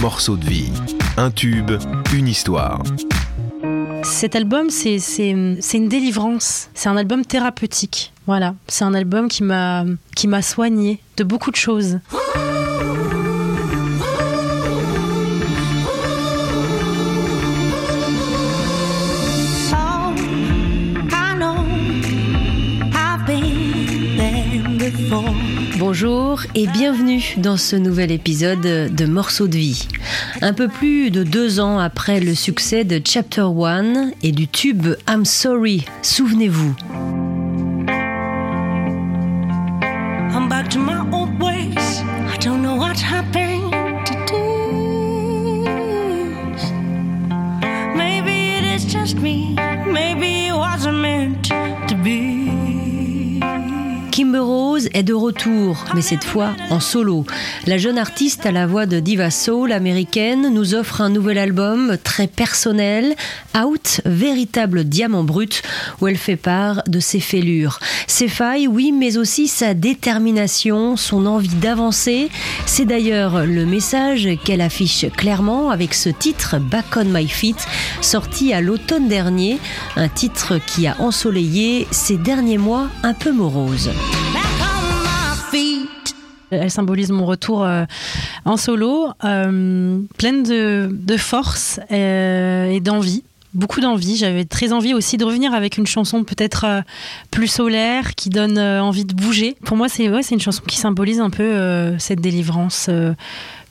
morceau de vie. Un tube, une histoire. Cet album, c'est une délivrance. C'est un album thérapeutique. Voilà, c'est un album qui m'a soigné de beaucoup de choses. Bonjour et bienvenue dans ce nouvel épisode de Morceaux de vie. Un peu plus de deux ans après le succès de Chapter One et du tube I'm Sorry, souvenez-vous. I'm back to my old ways. I don't know what happened de retour, mais cette fois en solo. La jeune artiste à la voix de diva soul américaine nous offre un nouvel album très personnel, Out, véritable diamant brut, où elle fait part de ses fêlures. Ses failles, oui, mais aussi sa détermination, son envie d'avancer. C'est d'ailleurs le message qu'elle affiche clairement avec ce titre Back on My Feet, sorti à l'automne dernier, un titre qui a ensoleillé ces derniers mois un peu moroses. Elle symbolise mon retour euh, en solo, euh, pleine de, force euh, et d'envie beaucoup d'envie. J'avais très envie aussi de revenir avec une chanson peut-être plus solaire, qui donne envie de bouger. Pour moi, c'est ouais, une chanson qui symbolise un peu cette délivrance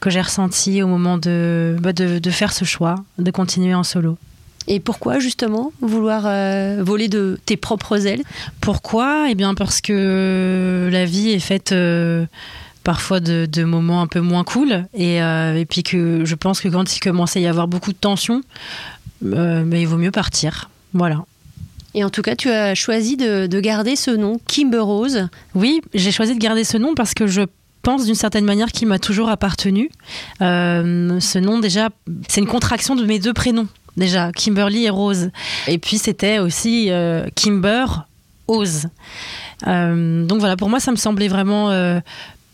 que j'ai ressentie au moment bah, de, de, faire ce choix, de continuer en solo. Et pourquoi justement vouloir voler de tes propres ailes? Pourquoi? Eh bien parce que la vie est faite parfois de, moments un peu moins cool. Euh, et, puis que je pense que quand il commence à y avoir beaucoup de tension, euh, il vaut mieux partir. Voilà. Et en tout cas, tu as choisi de, garder ce nom, Kimber Rose. Oui, j'ai choisi de garder ce nom parce que je pense d'une certaine manière qu'il m'a toujours appartenu. Euh, ce nom, déjà, c'est une contraction de mes deux prénoms. Déjà, Kimberly et Rose. Et puis, c'était aussi Kimber, Ose. donc voilà, pour moi, ça me semblait vraiment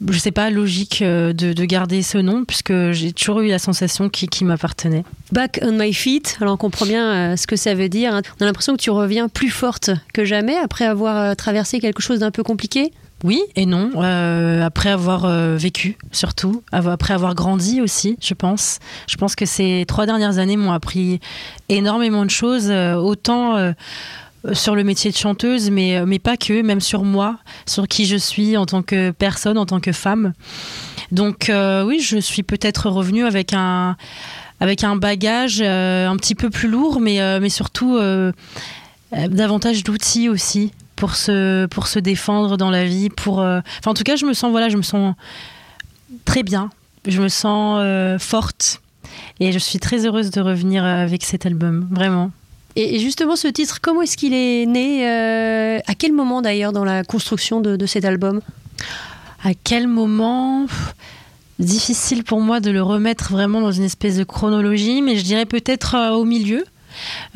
je sais pas, logique euh, de, garder ce nom, puisque j'ai toujours eu la sensation qui, qui m'appartenait. Back on my feet, alors on comprend bien euh, ce que ça veut dire. On a l'impression que tu reviens plus forte que jamais après avoir euh, traversé quelque chose d'un peu compliqué? Oui et non. après avoir vécu, surtout, après avoir grandi aussi, je pense. Je pense que ces trois dernières années m'ont appris énormément de choses, autant sur le métier de chanteuse, mais, euh, mais pas que, même sur moi, sur qui je suis en tant que personne, en tant que femme. Donc euh, oui, je suis peut-être revenue avec un, avec un bagage euh, un petit peu plus lourd, mais, mais surtout davantage d'outils aussi pour se, pour se défendre dans la vie. Pour, en tout cas, je me sens, voilà, je me sens très bien, je me sens forte. Et je suis très heureuse de revenir avec cet album, vraiment. Et justement, ce titre, comment est-ce qu'il est né euh, À quel moment d'ailleurs dans la construction de, cet album? À quel moment? Difficile pour moi de le remettre vraiment dans une espèce de chronologie, mais je dirais peut-être euh, au milieu.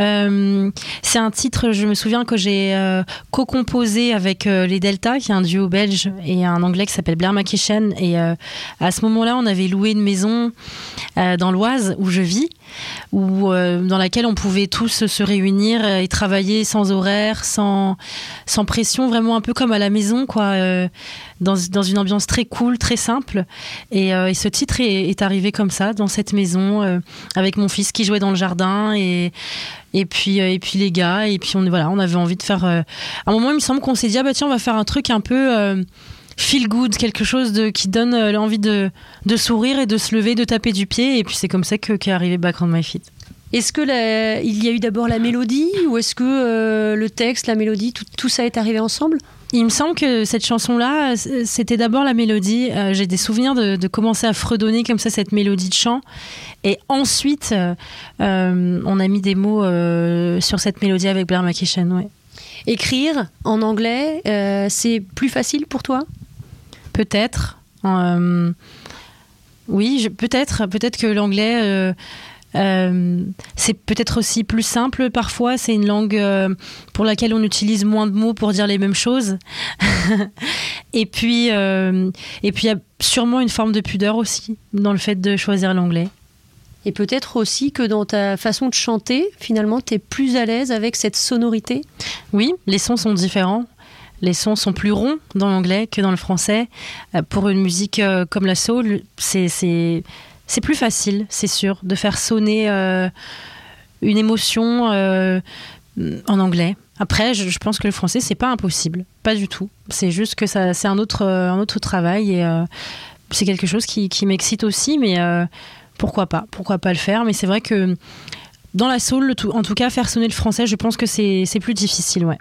Euh, c'est un titre, je me souviens que j'ai co-composé avec les Delta, qui est un duo belge, et un anglais qui s'appelle Blair McKishen. Et à ce moment-là, on avait loué une maison dans l'Oise où je vis, où, dans laquelle on pouvait tous se réunir et travailler sans horaire, sans, sans pression, vraiment un peu comme à la maison, quoi, dans, dans, une ambiance très cool, très simple. Et, ce titre est, est, arrivé comme ça, dans cette maison, avec mon fils qui jouait dans le jardin et, et puis euh, et puis les gars et puis on voilà on avait envie de faire euh, à un moment il me semble qu'on s'est dit ah bah tiens on va faire un truc un peu euh, feel good quelque chose de qui donne l'envie de, de sourire et de se lever de taper du pied et puis c'est comme ça que qu'est arrivé Back on My Feet est-ce que il y a eu d'abord la mélodie ou est-ce que le texte, la mélodie, tout, tout ça est arrivé ensemble? Il me semble que cette chanson-là, c'était d'abord la mélodie. Euh, j'ai des souvenirs de, commencer à fredonner comme ça cette mélodie de chant. Et ensuite, euh, euh, on a mis des mots sur cette mélodie avec Blair McKishen. Ouais. Écrire en anglais, c'est plus facile pour toi? Peut-être. oui, peut-être. Peut-être que l'anglais euh, c'est peut-être aussi plus simple parfois. C'est une langue euh, pour laquelle on utilise moins de mots pour dire les mêmes choses. et puis, euh, et puis il y a sûrement une forme de pudeur aussi dans le fait de choisir l'anglais. Et peut-être aussi que dans ta façon de chanter, finalement, tu es plus à l'aise avec cette sonorité? Oui, les sons sont différents. Les sons sont plus ronds dans l'anglais que dans le français. Euh, pour une musique euh, comme la soul, c'est plus facile, c'est sûr, de faire sonner euh, une émotion en anglais. Après, je, pense que le français, c'est pas impossible, pas du tout. C'est juste que c'est un autre, un autre travail et c'est quelque chose qui, qui m'excite aussi, mais pourquoi pas? Pourquoi pas le faire? Mais c'est vrai que dans la soul, en tout cas, faire sonner le français, je pense que c'est plus difficile. Ouais.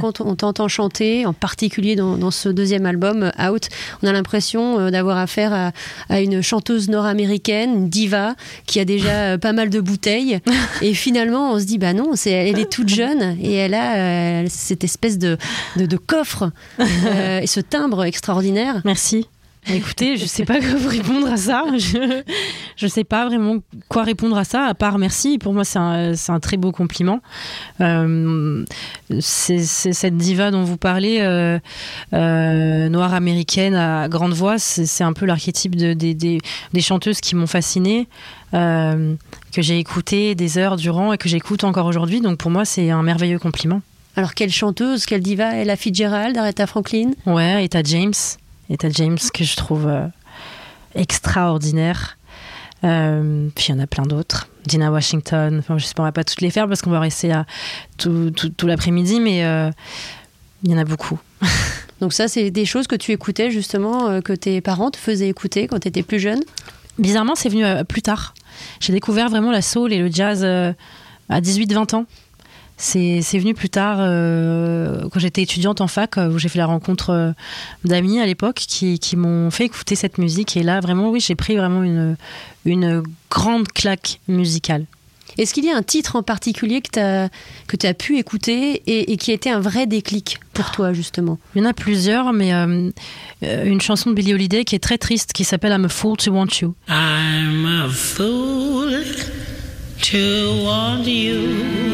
Quand on t'entend chanter, en particulier dans, ce deuxième album, Out, on a l'impression euh, d'avoir affaire à, une chanteuse nord-américaine, une diva, qui a déjà euh, pas mal de bouteilles. Et finalement, on se dit, bah non, elle est toute jeune et elle a euh, cette espèce de, de, coffre et ce timbre extraordinaire. Merci. Écoutez, je sais pas quoi vous répondre à ça. Je, je sais pas vraiment quoi répondre à ça, à part merci. Pour moi, c'est un, un, très beau compliment. Euh, c'est cette diva dont vous parlez, euh, euh, noire américaine à grande voix, c'est un peu l'archétype de, des, des, chanteuses qui m'ont fascinée, que j'ai écouté des heures durant et que j'écoute encore aujourd'hui. Donc pour moi, c'est un merveilleux compliment. Alors quelle chanteuse, quelle diva Ella Fitzgerald, Aretha Franklin? Ouais, Etta James. Etta James que je trouve euh, extraordinaire. Euh, puis il y en a plein d'autres. Dina Washington, enfin, je ne pourrais pas toutes les faire parce qu'on va rester à tout, tout, l'après-midi, mais euh, il y en a beaucoup. Donc ça, c'est des choses que tu écoutais justement, que tes parents te faisaient écouter quand tu étais plus jeune? Bizarrement, c'est venu plus tard. J'ai découvert vraiment la soul et le jazz à 18-20 ans. C'est venu plus tard, euh, quand j'étais étudiante en fac, euh, où j'ai fait la rencontre euh, d'amis à l'époque qui, qui m'ont fait écouter cette musique. Et là, vraiment, oui, j'ai pris vraiment une, une grande claque musicale. Est-ce qu'il y a un titre en particulier que tu as, que as pu écouter et, qui a été un vrai déclic pour toi, justement? Il y en a plusieurs, mais une chanson de Billie Holiday qui est très triste, qui s'appelle I'm a Fool to Want You. I'm a fool to want you.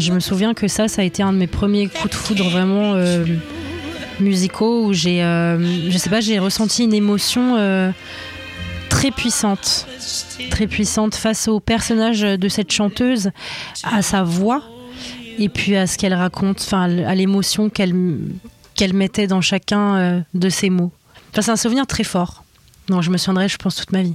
Je me souviens que ça, ça a été un de mes premiers coups de foudre vraiment euh, musicaux où j'ai, euh, je sais pas, j'ai ressenti une émotion euh, très puissante, très puissante face au personnage de cette chanteuse, à sa voix et puis à ce qu'elle raconte, enfin à l'émotion qu'elle qu'elle mettait dans chacun de ses mots c'est un souvenir très fort. Non, je me souviendrai, je pense, toute ma vie.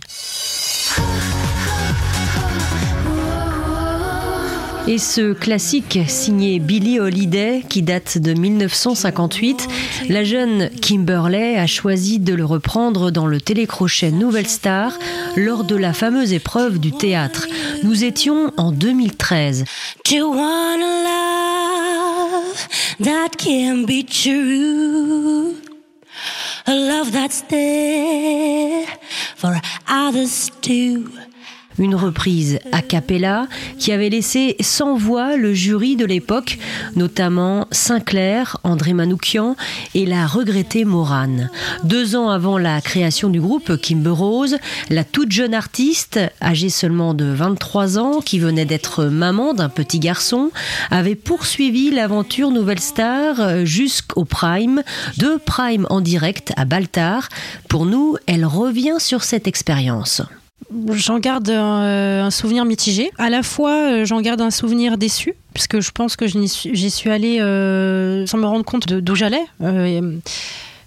Et ce classique signé Billie Holiday, qui date de 1958, la jeune Kimberley a choisi de le reprendre dans le télécrochet Nouvelle Star lors de la fameuse épreuve du théâtre. Nous étions en 2013. that can be true? A love that's there for others too. Une reprise a cappella qui avait laissé sans voix le jury de l'époque, notamment Sinclair, André Manoukian et la regrettée Morane. Deux ans avant la création du groupe Kimber Rose, la toute jeune artiste, âgée seulement de 23 ans, qui venait d'être maman d'un petit garçon, avait poursuivi l'aventure Nouvelle Star jusqu'au Prime, de Prime en direct à Baltar. Pour nous, elle revient sur cette expérience. J'en garde euh, un, souvenir mitigé. À la fois, euh, j'en garde un souvenir déçu, puisque je pense que j'y suis, allée euh, sans me rendre compte d'où j'allais.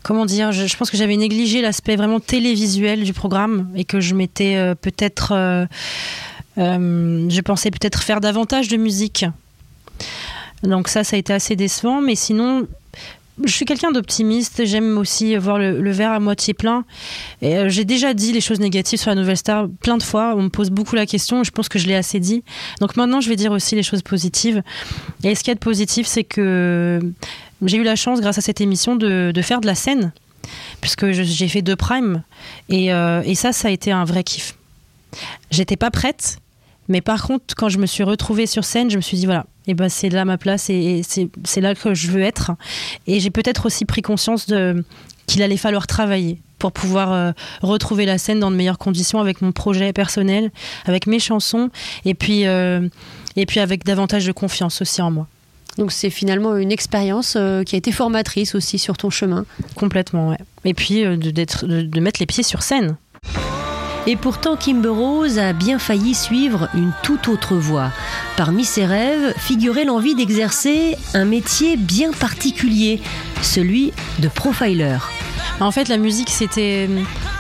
comment dire je, pense que j'avais négligé l'aspect vraiment télévisuel du programme et que je m'étais peut-être. je pensais peut-être faire davantage de musique. Donc ça, ça a été assez décevant. Mais sinon, je suis quelqu'un d'optimiste. J'aime aussi voir le, verre à moitié plein. Euh, j'ai déjà dit les choses négatives sur la Nouvelle Star plein de fois. On me pose beaucoup la question. je pense que je l'ai assez dit. Donc maintenant, je vais dire aussi les choses positives. Et ce qu'il y a de positif, c'est que j'ai eu la chance, grâce à cette émission, de, faire de la scène, puisque j'ai fait deux primes. Et, euh, et ça, ça a été un vrai kiff. J'étais pas prête. Mais par contre, quand je me suis retrouvée sur scène, je me suis dit, voilà, et ben c'est là ma place et, c'est là que je veux être. Et j'ai peut-être aussi pris conscience de qu'il allait falloir travailler pour pouvoir euh, retrouver la scène dans de meilleures conditions avec mon projet personnel, avec mes chansons et puis, euh, et puis avec davantage de confiance aussi en moi. Donc c'est finalement une expérience euh, qui a été formatrice aussi sur ton chemin. Complètement, ouais. Et puis de, de mettre les pieds sur scène. Et pourtant, Kimber Rose a bien failli suivre une toute autre voie. Parmi ses rêves figurait l'envie d'exercer un métier bien particulier, celui de profiler. En fait, la musique, c'était,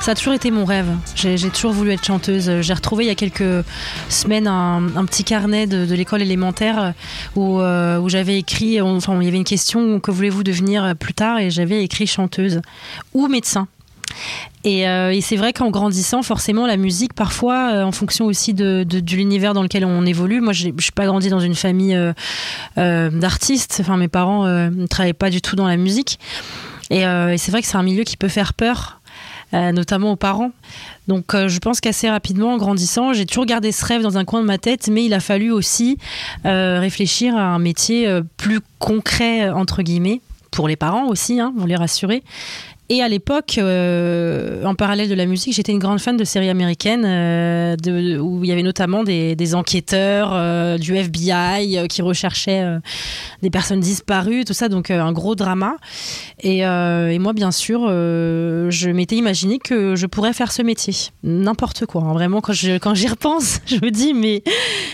ça a toujours été mon rêve. J'ai toujours voulu être chanteuse. J'ai retrouvé il y a quelques semaines un, petit carnet de, l'école élémentaire où, euh, où j'avais écrit, enfin, il y avait une question que voulez-vous devenir plus tard? Et j'avais écrit chanteuse ou médecin. Euh, et, c'est vrai qu'en grandissant, forcément, la musique, parfois, euh, en fonction aussi de, l'univers dans lequel on évolue. Moi, je suis pas grandi dans une famille euh, d'artistes. Enfin, mes parents ne travaillaient pas du tout dans la musique. Et, c'est vrai que c'est un milieu qui peut faire peur, notamment aux parents. Donc, je pense qu'assez rapidement, en grandissant, j'ai toujours gardé ce rêve dans un coin de ma tête, mais il a fallu aussi réfléchir à un métier plus concret, entre guillemets pour les parents aussi, hein, pour les rassurer. Et à l'époque, euh, en parallèle de la musique, j'étais une grande fan de séries américaines euh, où il y avait notamment des, enquêteurs euh, du FBI qui recherchaient des personnes disparues, tout ça, donc un gros drama. Et, moi, bien sûr, je m'étais imaginé que je pourrais faire ce métier, n'importe quoi. Hein. Vraiment, quand j'y repense, je me dis, mais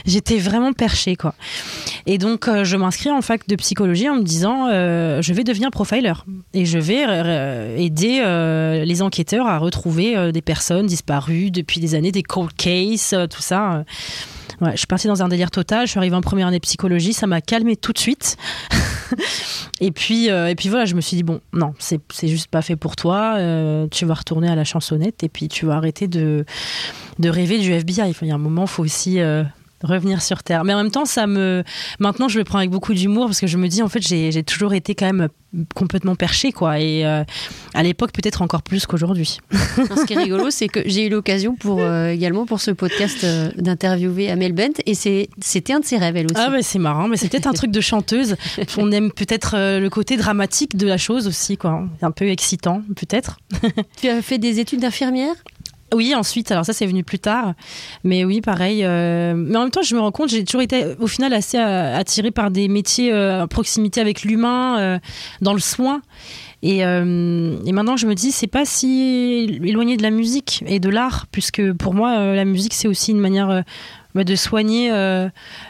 j'étais vraiment perchée, quoi. Et donc, je m'inscris en fac de psychologie en me disant, je vais devenir profiler et je vais aider euh, les enquêteurs à retrouver euh, des personnes disparues depuis des années, des cold cases, euh, tout ça. Je suis partie dans un délire total. Je suis arrivée en première année de psychologie, ça m'a calmé tout de suite. et puis, et puis voilà, je me suis dit bon, non, c'est juste pas fait pour toi. tu vas retourner à la chansonnette et puis tu vas arrêter de de rêver du FBI. il y a un moment, il faut aussi revenir sur terre. Mais en même temps, ça me. Maintenant, je le prends avec beaucoup d'humour parce que je me dis, en fait, j'ai toujours été quand même complètement perché, quoi. Et euh, à l'époque, peut-être encore plus qu'aujourd'hui. ce qui est rigolo, c'est que j'ai eu l'occasion pour euh, également pour ce podcast euh, d'interviewer Amel Bent et c'était un de ses rêves, elle aussi. Ah, mais c'est marrant, mais c'est peut-être un truc de chanteuse. On aime peut-être le côté dramatique de la chose aussi, quoi. Un peu excitant, peut-être. tu as fait des études d'infirmière? Oui, ensuite, alors ça c'est venu plus tard, mais oui, pareil. euh, mais en même temps, je me rends compte, j'ai toujours été au final assez euh, attirée par des métiers euh, proximité avec l'humain, dans le soin. Et, et, maintenant, je me dis, c'est pas si éloigné de la musique et de l'art, puisque pour moi, la musique c'est aussi une manière bah, de soigner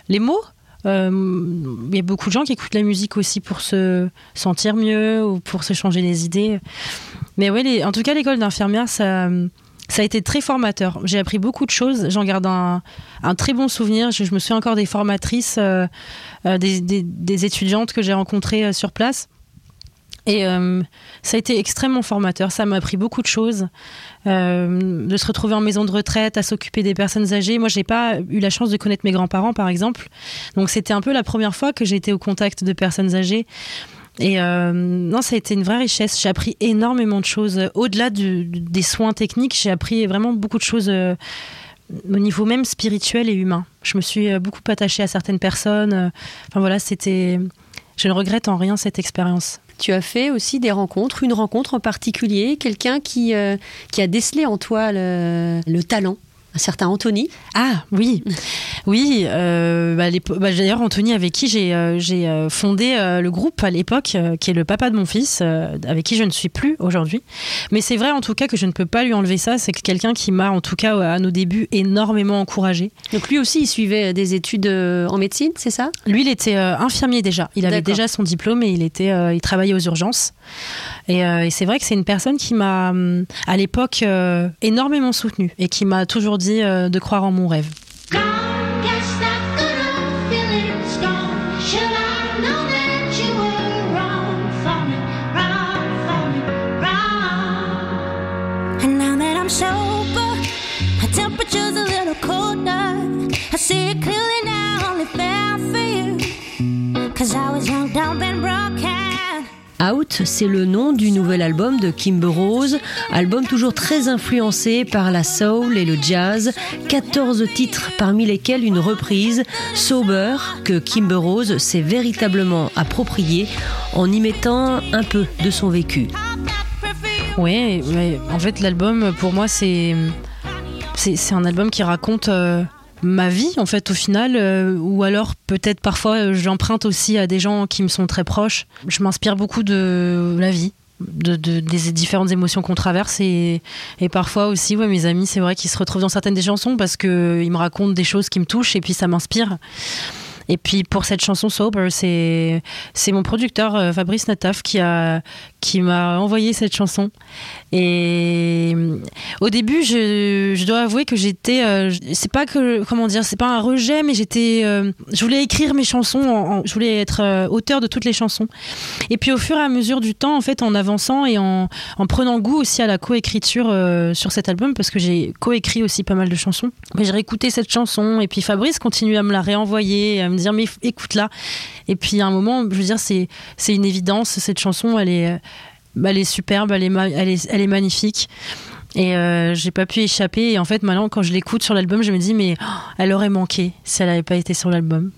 les mots. Il y a beaucoup de gens qui écoutent la musique aussi pour se sentir mieux ou pour se changer les idées. Mais oui, en tout cas, l'école d'infirmière, ça ça a été très formateur. J'ai appris beaucoup de choses. J'en garde un, très bon souvenir. Je, me souviens encore des formatrices, euh, euh, des, étudiantes que j'ai rencontrées euh, sur place. Et ça a été extrêmement formateur. Ça m'a appris beaucoup de choses. de se retrouver en maison de retraite, à s'occuper des personnes âgées. Moi, j'ai pas eu la chance de connaître mes grands-parents, par exemple. Donc, c'était un peu la première fois que j'ai été au contact de personnes âgées. Et euh, non, ça a été une vraie richesse. J'ai appris énormément de choses. Au-delà des soins techniques, j'ai appris vraiment beaucoup de choses euh, au niveau même spirituel et humain. Je me suis euh, beaucoup attachée à certaines personnes. Enfin voilà, c'était. Je ne regrette en rien cette expérience. Tu as fait aussi des rencontres, une rencontre en particulier, quelqu'un qui, qui a décelé en toi le talent un certain Anthony. Ah oui, oui. Euh, bah, bah, D'ailleurs, Anthony, avec qui j'ai euh, euh, fondé le groupe à l'époque, qui est le papa de mon fils, avec qui je ne suis plus aujourd'hui. Mais c'est vrai en tout cas que je ne peux pas lui enlever ça. C'est quelqu'un qui m'a, en tout cas à nos débuts, énormément encouragé. Donc lui aussi, il suivait des études en médecine, c'est ça? Lui, il était infirmier déjà. Il avait déjà son diplôme et il était, il travaillait aux urgences. Et, et c'est vrai que c'est une personne qui m'a, à l'époque, énormément soutenue et qui m'a toujours dit euh, de croire en mon rêve. Cause I was young, dumb, and broken. Out, c'est le nom du nouvel album de Kimber Rose, album toujours très influencé par la soul et le jazz, 14 titres parmi lesquels une reprise, Sober, que Kimber Rose s'est véritablement appropriée en y mettant un peu de son vécu. Oui, en fait l'album pour moi c'est un album qui raconte euh, ma vie en fait au final euh, ou alors peut-être parfois euh, j'emprunte aussi à des gens qui me sont très proches. Je m'inspire beaucoup de la vie de, des différentes émotions qu'on traverse et, parfois aussi ouais, mes amis c'est vrai qu'ils se retrouvent dans certaines des chansons parce qu'ils me racontent des choses qui me touchent et puis ça m'inspire et puis pour cette chanson Sober, c'est c'est mon producteur euh, Fabrice Nataf qui a qui m'a envoyé cette chanson. Et euh, au début, je, je dois avouer que j'étais euh, c'est pas que comment dire, c'est pas un rejet, mais j'étais je voulais écrire mes chansons, je voulais être auteur de toutes les chansons. Et puis au fur et à mesure du temps, en fait, en avançant et en, en prenant goût aussi à la coécriture sur cet album, parce que j'ai coécrit aussi pas mal de chansons. Mais j'ai réécouté cette chanson et puis Fabrice continue à me la réenvoyer, à me dire mais écoute là. Et puis à un moment, je veux dire, c'est c'est une évidence. Cette chanson, elle est elle est superbe, elle est elle est, elle est magnifique. Et euh, j'ai pas pu échapper. Et en fait, maintenant, quand je l'écoute sur l'album, je me dis, mais oh, elle aurait manqué si elle n'avait pas été sur l'album.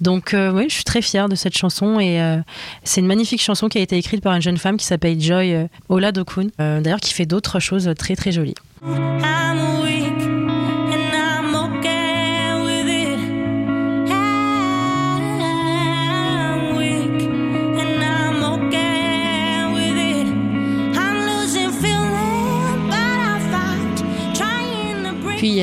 Donc, euh, oui, je suis très fière de cette chanson. Et euh, c'est une magnifique chanson qui a été écrite par une jeune femme qui s'appelle Joy Oladokun, d'ailleurs, qui fait d'autres choses très, très jolies.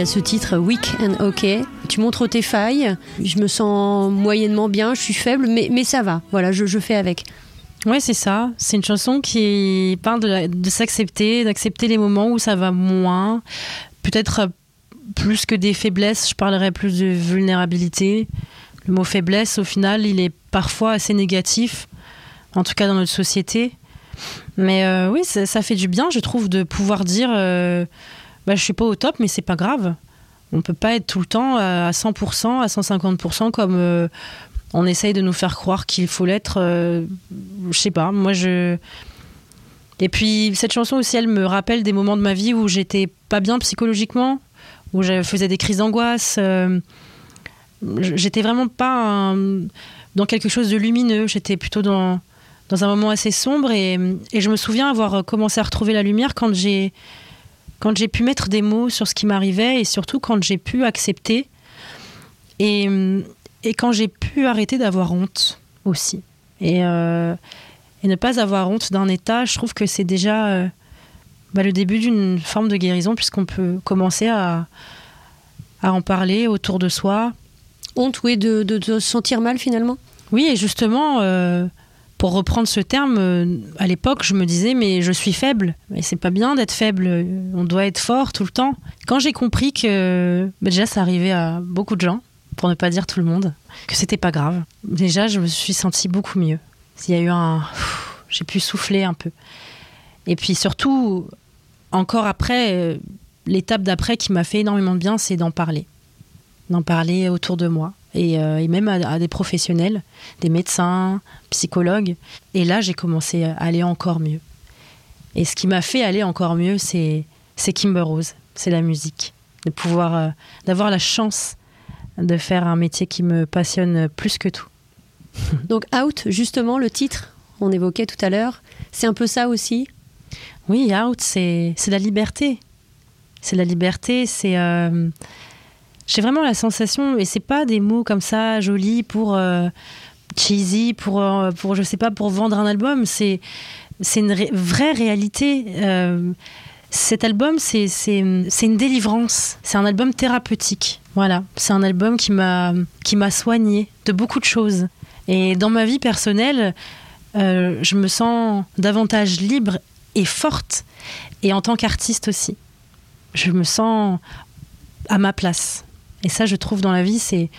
Ce titre Weak and OK. Tu montres tes failles. Je me sens moyennement bien, je suis faible, mais, mais ça va. Voilà, je, je fais avec. Ouais, c'est ça. C'est une chanson qui parle de, de s'accepter, d'accepter les moments où ça va moins. Peut-être plus que des faiblesses, je parlerais plus de vulnérabilité. Le mot faiblesse, au final, il est parfois assez négatif, en tout cas dans notre société. Mais euh, oui, ça, fait du bien, je trouve, de pouvoir dire euh, bah, je suis pas au top, mais c'est pas grave. On peut pas être tout le temps à 100%, à 150% comme euh, on essaye de nous faire croire qu'il faut l'être. Euh, je sais pas. Moi, je. Et puis cette chanson aussi, elle me rappelle des moments de ma vie où j'étais pas bien psychologiquement, où je faisais des crises d'angoisse. Euh, j'étais vraiment pas dans quelque chose de lumineux. J'étais plutôt dans dans un moment assez sombre et je me souviens avoir commencé à retrouver la lumière quand j'ai quand j'ai pu mettre des mots sur ce qui m'arrivait et surtout quand j'ai pu accepter et, et quand j'ai pu arrêter d'avoir honte aussi. Et, euh, et, ne pas avoir honte d'un état, je trouve que c'est déjà euh, bah, le début d'une forme de guérison puisqu'on peut commencer à, à en parler autour de soi. Honte, oui, de, de, de se sentir mal finalement? Oui, et justement, euh, pour reprendre ce terme, euh, à l'époque, je me disais, mais je suis faible. Mais c'est pas bien d'être faible. On doit être fort tout le temps. Quand j'ai compris que, bah, déjà, ça arrivait à beaucoup de gens, pour ne pas dire tout le monde, que c'était pas grave. Déjà, je me suis sentie beaucoup mieux. Il y a eu un. J'ai pu souffler un peu. Et puis surtout, encore après, euh, l'étape d'après qui m'a fait énormément de bien, c'est d'en parler. D'en parler autour de moi euh, et, même à, des professionnels, des médecins, psychologues. Et là, j'ai commencé à aller encore mieux. Et ce qui m'a fait aller encore mieux, c'est Kimber Rose, c'est la musique, de pouvoir, euh, d'avoir la chance de faire un métier qui me passionne plus que tout. Donc Out, justement, le titre, on évoquait tout à l'heure, c'est un peu ça aussi? Oui, Out, c'est la liberté. C'est la liberté, c'est... Euh, j'ai vraiment la sensation, et c'est pas des mots comme ça jolis pour euh, cheesy, pour, euh, pour je sais pas, pour vendre un album. C'est une vraie réalité. Euh, cet album, c'est une délivrance. C'est un album thérapeutique. Voilà, c'est un album qui m'a qui m'a soigné de beaucoup de choses. Et dans ma vie personnelle, je me sens davantage libre et forte. Et en tant qu'artiste aussi, je me sens à ma place. Et ça, je trouve dans la vie, c'est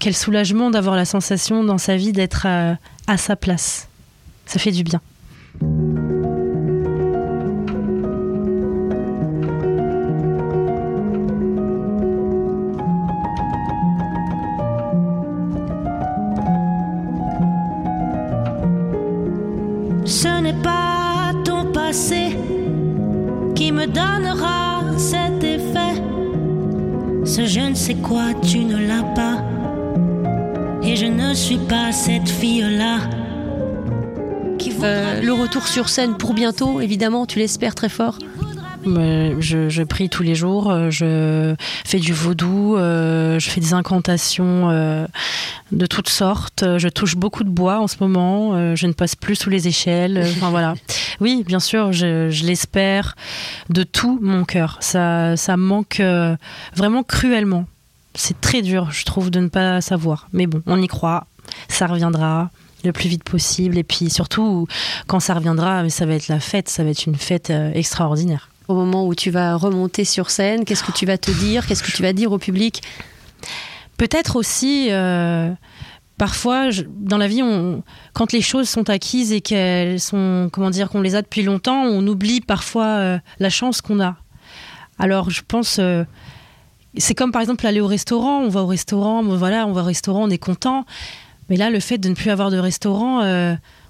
quel soulagement d'avoir la sensation dans sa vie d'être à, à sa place. Ça fait du bien. Ce je ne sais quoi, tu ne l'as pas. Et je ne suis pas cette fille-là. Euh, le retour sur scène pour bientôt, évidemment, tu l'espères très fort. Je, je, prie tous les jours, euh, je fais du vaudou, euh, je fais des incantations euh, de toutes sortes. Je touche beaucoup de bois en ce moment. Je ne passe plus sous les échelles. Enfin voilà. Oui, bien sûr, je, je l'espère de tout mon cœur. Ça, ça manque vraiment cruellement. C'est très dur, je trouve, de ne pas savoir. Mais bon, on y croit. Ça reviendra le plus vite possible. Et puis surtout, quand ça reviendra, ça va être la fête. Ça va être une fête extraordinaire au moment où tu vas remonter sur scène Qu'est-ce que tu vas te dire Qu'est-ce que tu vas dire au public? Peut-être aussi, euh, parfois, dans la vie, quand les choses sont acquises et qu'elles sont, comment dire, qu'on les a depuis longtemps, on oublie parfois euh, la chance qu'on a. Alors, je pense, euh, c'est comme par exemple aller au restaurant. On va au restaurant, voilà, on va au restaurant, on est content. Mais là, le fait de ne plus avoir de restaurant,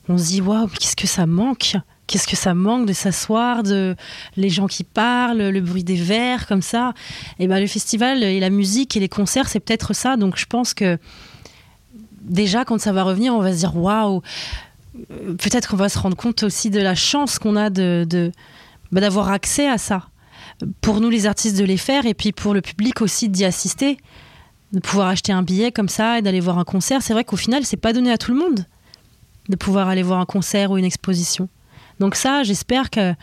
on se dit waouh, qu'est-ce que ça manque? Qu'est-ce que ça manque de s'asseoir, de les gens qui parlent, le bruit des verres comme ça. Et ben le festival et la musique et les concerts, c'est peut-être ça. Donc je pense que déjà quand ça va revenir, on va se dire waouh. Peut-être qu'on va se rendre compte aussi de la chance qu'on a de, bah, d'avoir accès à ça. Pour nous les artistes de les faire et puis pour le public aussi d'y assister, de pouvoir acheter un billet comme ça et d'aller voir un concert. C'est vrai qu'au final, c'est pas donné à tout le monde de pouvoir aller voir un concert ou une exposition. Donc ça, j'espère que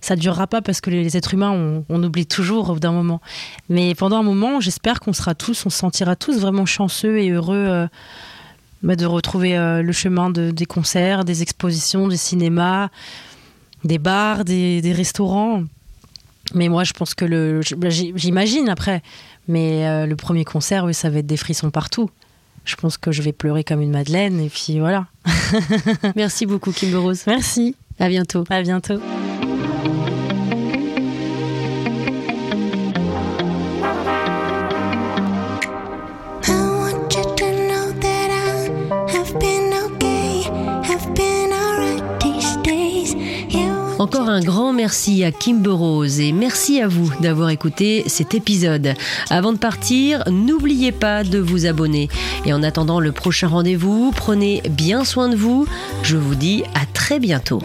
ça durera pas parce que les êtres humains, on, oublie toujours d'un moment. Mais pendant un moment, j'espère qu'on sera tous, on se sentira tous vraiment chanceux et heureux euh, bah, de retrouver euh, le chemin des concerts, des expositions, des cinémas, des bars, des, restaurants. Mais moi, je pense que le, bah, j'imagine après, mais euh, le premier concert, oui, ça va être des frissons partout. Je pense que je vais pleurer comme une madeleine et puis voilà. Merci beaucoup, Kimber Rose. Merci. À bientôt. À bientôt. Un grand merci à Kimber Rose et merci à vous d'avoir écouté cet épisode. Avant de partir, n'oubliez pas de vous abonner. Et en attendant le prochain rendez-vous, prenez bien soin de vous. Je vous dis à très bientôt.